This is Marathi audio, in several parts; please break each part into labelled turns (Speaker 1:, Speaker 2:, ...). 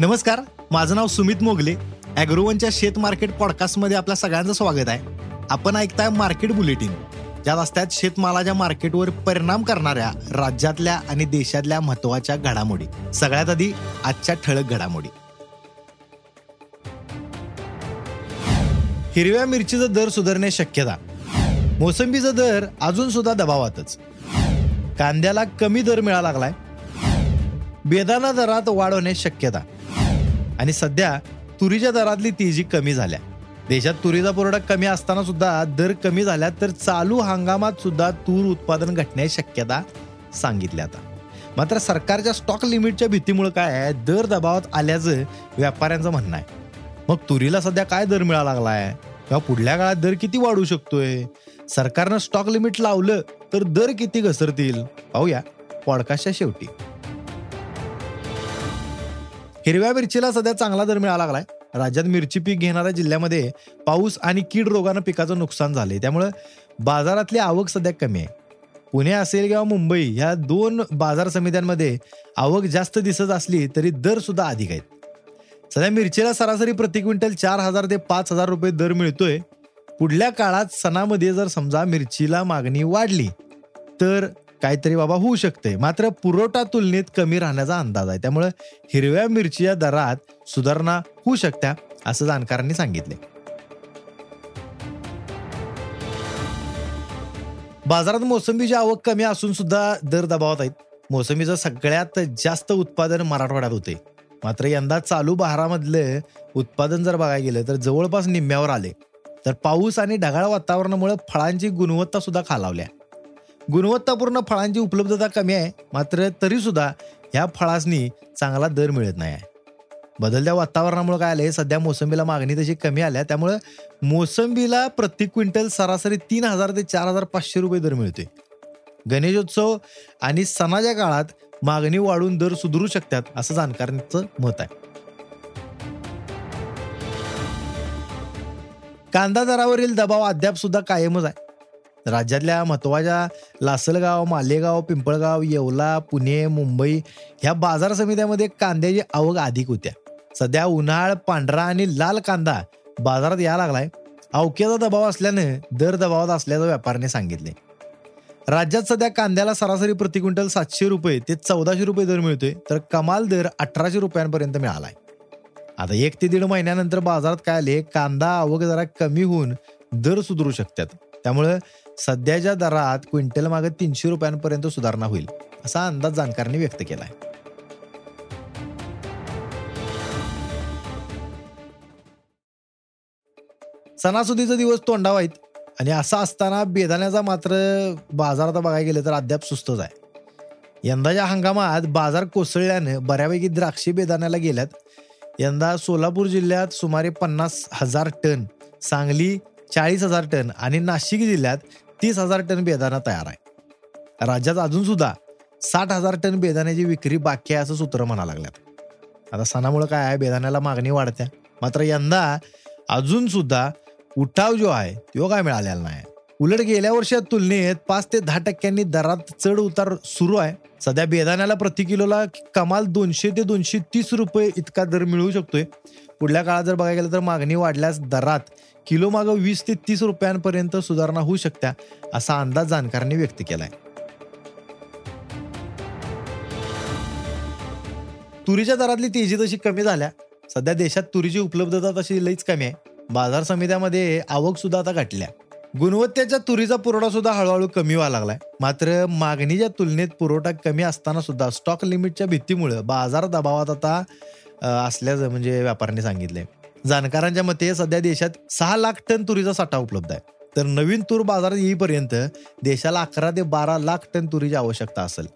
Speaker 1: नमस्कार माझं नाव सुमित मोगले. अॅग्रोवनच्या शेत मार्केट पॉडकास्टमध्ये आपल्या सगळ्यांचं स्वागत आहे. आपण ऐकताय मार्केट बुलेटिन ज्यात असतात शेतमालाच्या मार्केटवर परिणाम करणाऱ्या राज्यातल्या आणि देशातल्या महत्त्वाच्या घडामोडी. सगळ्यात आधी आजच्या ठळक घडामोडी. हिरव्या मिरचीचा दर सुधारण्याची शक्यता. मोसंबीचा दर अजून सुद्धा दबावातच. कांद्याला कमी दर मिळाला लागलाय. बेदाना दरात वाढ होण्याची शक्यता. आणि सध्या तुरीच्या दरातली तेजी कमी झाल्या. देशात तुरीचा पुरवठा कमी असताना सुद्धा दर कमी झाल्या तर चालू हंगामात सुद्धा तूर उत्पादन घटण्याची शक्यता सांगितली आता. मात्र सरकारच्या स्टॉक लिमिटच्या भीतीमुळे काय आहे? दर दबावात आल्याचं व्यापाऱ्यांचं म्हणणं आहे. मग तुरीला सध्या काय दर मिळाला लागलाय? किंवा पुढल्या काळात दर किती वाढू शकतोय? सरकारनं स्टॉक लिमिट लावलं तर दर किती घसरतील? पाहूया पॉडकास्टच्या शेवटी. हिरव्या मिरचीला सध्या चांगला दर मिळाला लागलाय. राज्यात मिरची पीक घेणाऱ्या जिल्ह्यामध्ये पाऊस आणि कीड रोगानं पिकाचं नुकसान झाले त्यामुळे बाजारातली आवक सध्या कमी आहे. पुणे असेल किंवा मुंबई ह्या दोन बाजार समित्यांमध्ये आवक जास्त दिसत असली तरी दर सुद्धा अधिक आहेत. सध्या मिरचीला सरासरी प्रति क्विंटल चार हजार ते पाच हजार रुपये दर मिळतोय. पुढल्या काळात सणामध्ये जर समजा मिरचीला मागणी वाढली तर काहीतरी बाबा होऊ शकते मात्र पुरवठा तुलनेत कमी राहण्याचा अंदाज आहे. त्यामुळे हिरव्या मिरचीच्या दरात सुधारणा होऊ शकत्या असं जाणकारांनी सांगितले बाजारात मोसंबीची आवक कमी असून सुद्धा दर दबावात आहेत. मोसंबीचं सगळ्यात जास्त उत्पादन मराठवाड्यात होते मात्र यंदा चालू बहारामधलं उत्पादन जर बघायला गेलं तर जवळपास निम्म्यावर आले तर पाऊस आणि ढगाळ वातावरणामुळे फळांची गुणवत्ता सुद्धा खालावल्या. गुणवत्तापूर्ण फळांची उपलब्धता कमी आहे मात्र तरी सुद्धा ह्या फळासनी चांगला दर मिळत नाही आहे. बदलत्या वातावरणामुळे काय आले सध्या मोसंबीला मागणी तशी कमी आल्या त्यामुळे मोसंबीला प्रति क्विंटल सरासरी तीन हजार ते चार हजार पाचशे रुपये दर मिळते गणेशोत्सव आणि सणाच्या काळात मागणी वाढून दर सुधारू शकतात असं जाणकारांचं मत आहे. कांदा दरावरील दबाव अद्याप सुद्धा कायमच आहे. राज्यातल्या महत्त्वाच्या लासलगाव मालेगाव पिंपळगाव येवला पुणे मुंबई ह्या बाजार समित्यामध्ये कांद्याची आवक अधिक होत्या. सध्या उन्हाळ पांढरा आणि लाल कांदा बाजारात यायला लागलाय. अवक्याचा दबाव असल्यानं दर दबावात असल्याचं व्यापाऱ्याने सांगितले राज्यात सध्या कांद्याला सरासरी प्रति क्विंटल सातशे रुपये ते चौदाशे रुपये दर मिळतोय तर कमाल दर अठराशे रुपयांपर्यंत मिळालाय. आता एक ते दीड महिन्यानंतर बाजारात काय आले कांदा आवक जरा कमी होऊन दर सुधरू शकतात. त्यामुळे सध्याच्या दरात क्विंटल मागे तीनशे रुपयांपर्यंत सुधारणा होईल असा अंदाज जाणकारांनी व्यक्त केलाय. सणासुदीचा दिवस तोंडावा आहेत आणि असा असताना बेदाण्याचा मात्र बाजार आता बघायला गेलं तर अद्याप सुस्तच आहे. यंदाच्या हंगामात बाजार कोसळल्यानं बऱ्यापैकी द्राक्षे बेदाण्याला गेल्यात. यंदा सोलापूर जिल्ह्यात सुमारे पन्नास हजार टन सांगली चाळीस हजार टन आणि नाशिक जिल्ह्यात तीस हजार टन बेदाणा तयार आहे. राज्यात अजून सुद्धा साठ हजार टन बेदाण्याची विक्री बाकी आहे असं सूत्र म्हणा लागल्यात. आता सणामुळे काय आहे? बेदाण्याला मागणी वाढत्या. मात्र यंदा अजून सुद्धा उठाव जो आहे तो काय मिळालेला नाही. उलट गेल्या वर्षात तुलनेत पाच ते दहा टक्क्यांनी दरात चढ उतार सुरू आहे. सध्या बेदाण्याला प्रति किलोला कमाल दोनशे ते दोनशे तीस रुपये इतका दर मिळू शकतोय. पुढल्या काळात जर बघायला गेलं तर मागणी वाढल्यास दरात किलो मागं वीस ते तीस रुपयांपर्यंत सुधारणा होऊ शकत्या असा अंदाज जाणकारांनी व्यक्त केलाय. तुरीच्या दरातली तेजी तशी कमी झाल्या. सध्या देशात तुरीची उपलब्धता तशी लईच कमी आहे. बाजार समित्यामध्ये आवक सुद्धा आता घटल्या गुणवत्तेच्या तुरीचा पुरवठा सुद्धा हळूहळू कमी व्हायला लागलाय. मात्र मागणीच्या तुलनेत पुरवठा कमी असताना सुद्धा स्टॉक लिमिटच्या भीतीमुळे बाजार दबावात आता असल्याचं म्हणजे व्यापाऱ्यांनी सांगितलंय. जाणकारांच्या मते सध्या देशात सहा लाख टन तुरीचा साठा उपलब्ध आहे. तर नवीन तूर बाजारात येईपर्यंत देशाला अकरा ते बारा लाख टन तुरीची आवश्यकता असेल.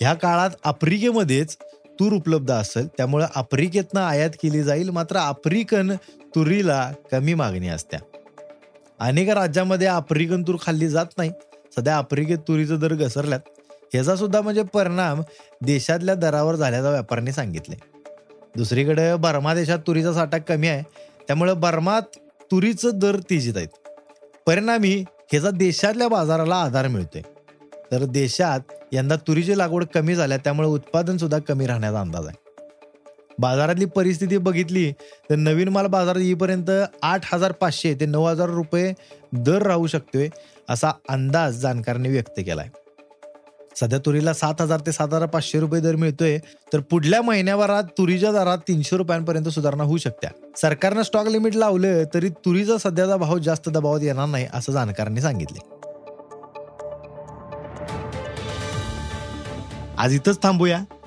Speaker 1: ह्या काळात आफ्रिकेमध्येच तूर उपलब्ध असेल. त्यामुळे आफ्रिकेतनं आयात केली जाईल. मात्र आफ्रिकन तुरीला कमी मागणी असत्या. अनेक राज्यामध्ये आफ्रिकन तूर खाल्ली जात नाही. सध्या आफ्रिकेत तुरीचं दर घसरल्यात. ह्याचा सुद्धा म्हणजे परिणाम देशातल्या दरावर झाल्याचा व्यापाऱ्यांनी सांगितले दुसरीकडे बर्मा देशात तुरीचा साठा कमी आहे. त्यामुळे बर्मात तुरीचं दर तेजीत आहेत. परिणामी ह्याचा देशातल्या बाजाराला आधार मिळतोय. तर देशात यंदा तुरीची लागवड कमी झाल्या त्यामुळे उत्पादन सुद्धा कमी राहण्याचा अंदाज आहे. बाजारातली परिस्थिती बघितली तर नवीन माल बाजारात येईपर्यंत आठ हजार पाचशे ते नऊ हजार रुपये दर राहू शकतोय असा अंदाज जाणकारांनी व्यक्त केलाय. सध्या तुरीला सात हजार ते सात हजार पाचशे रुपये दर मिळतोय तर पुढल्या महिन्याभरात तुरीच्या दरात तीनशे रुपयांपर्यंत सुधारणा होऊ शकत्या. सरकारनं स्टॉक लिमिट लावलं तरी तुरीचा सध्याचा भाव जास्त दबावात येणार नाही असं जाणकारांनी सांगितले आज इथंच थांबूया.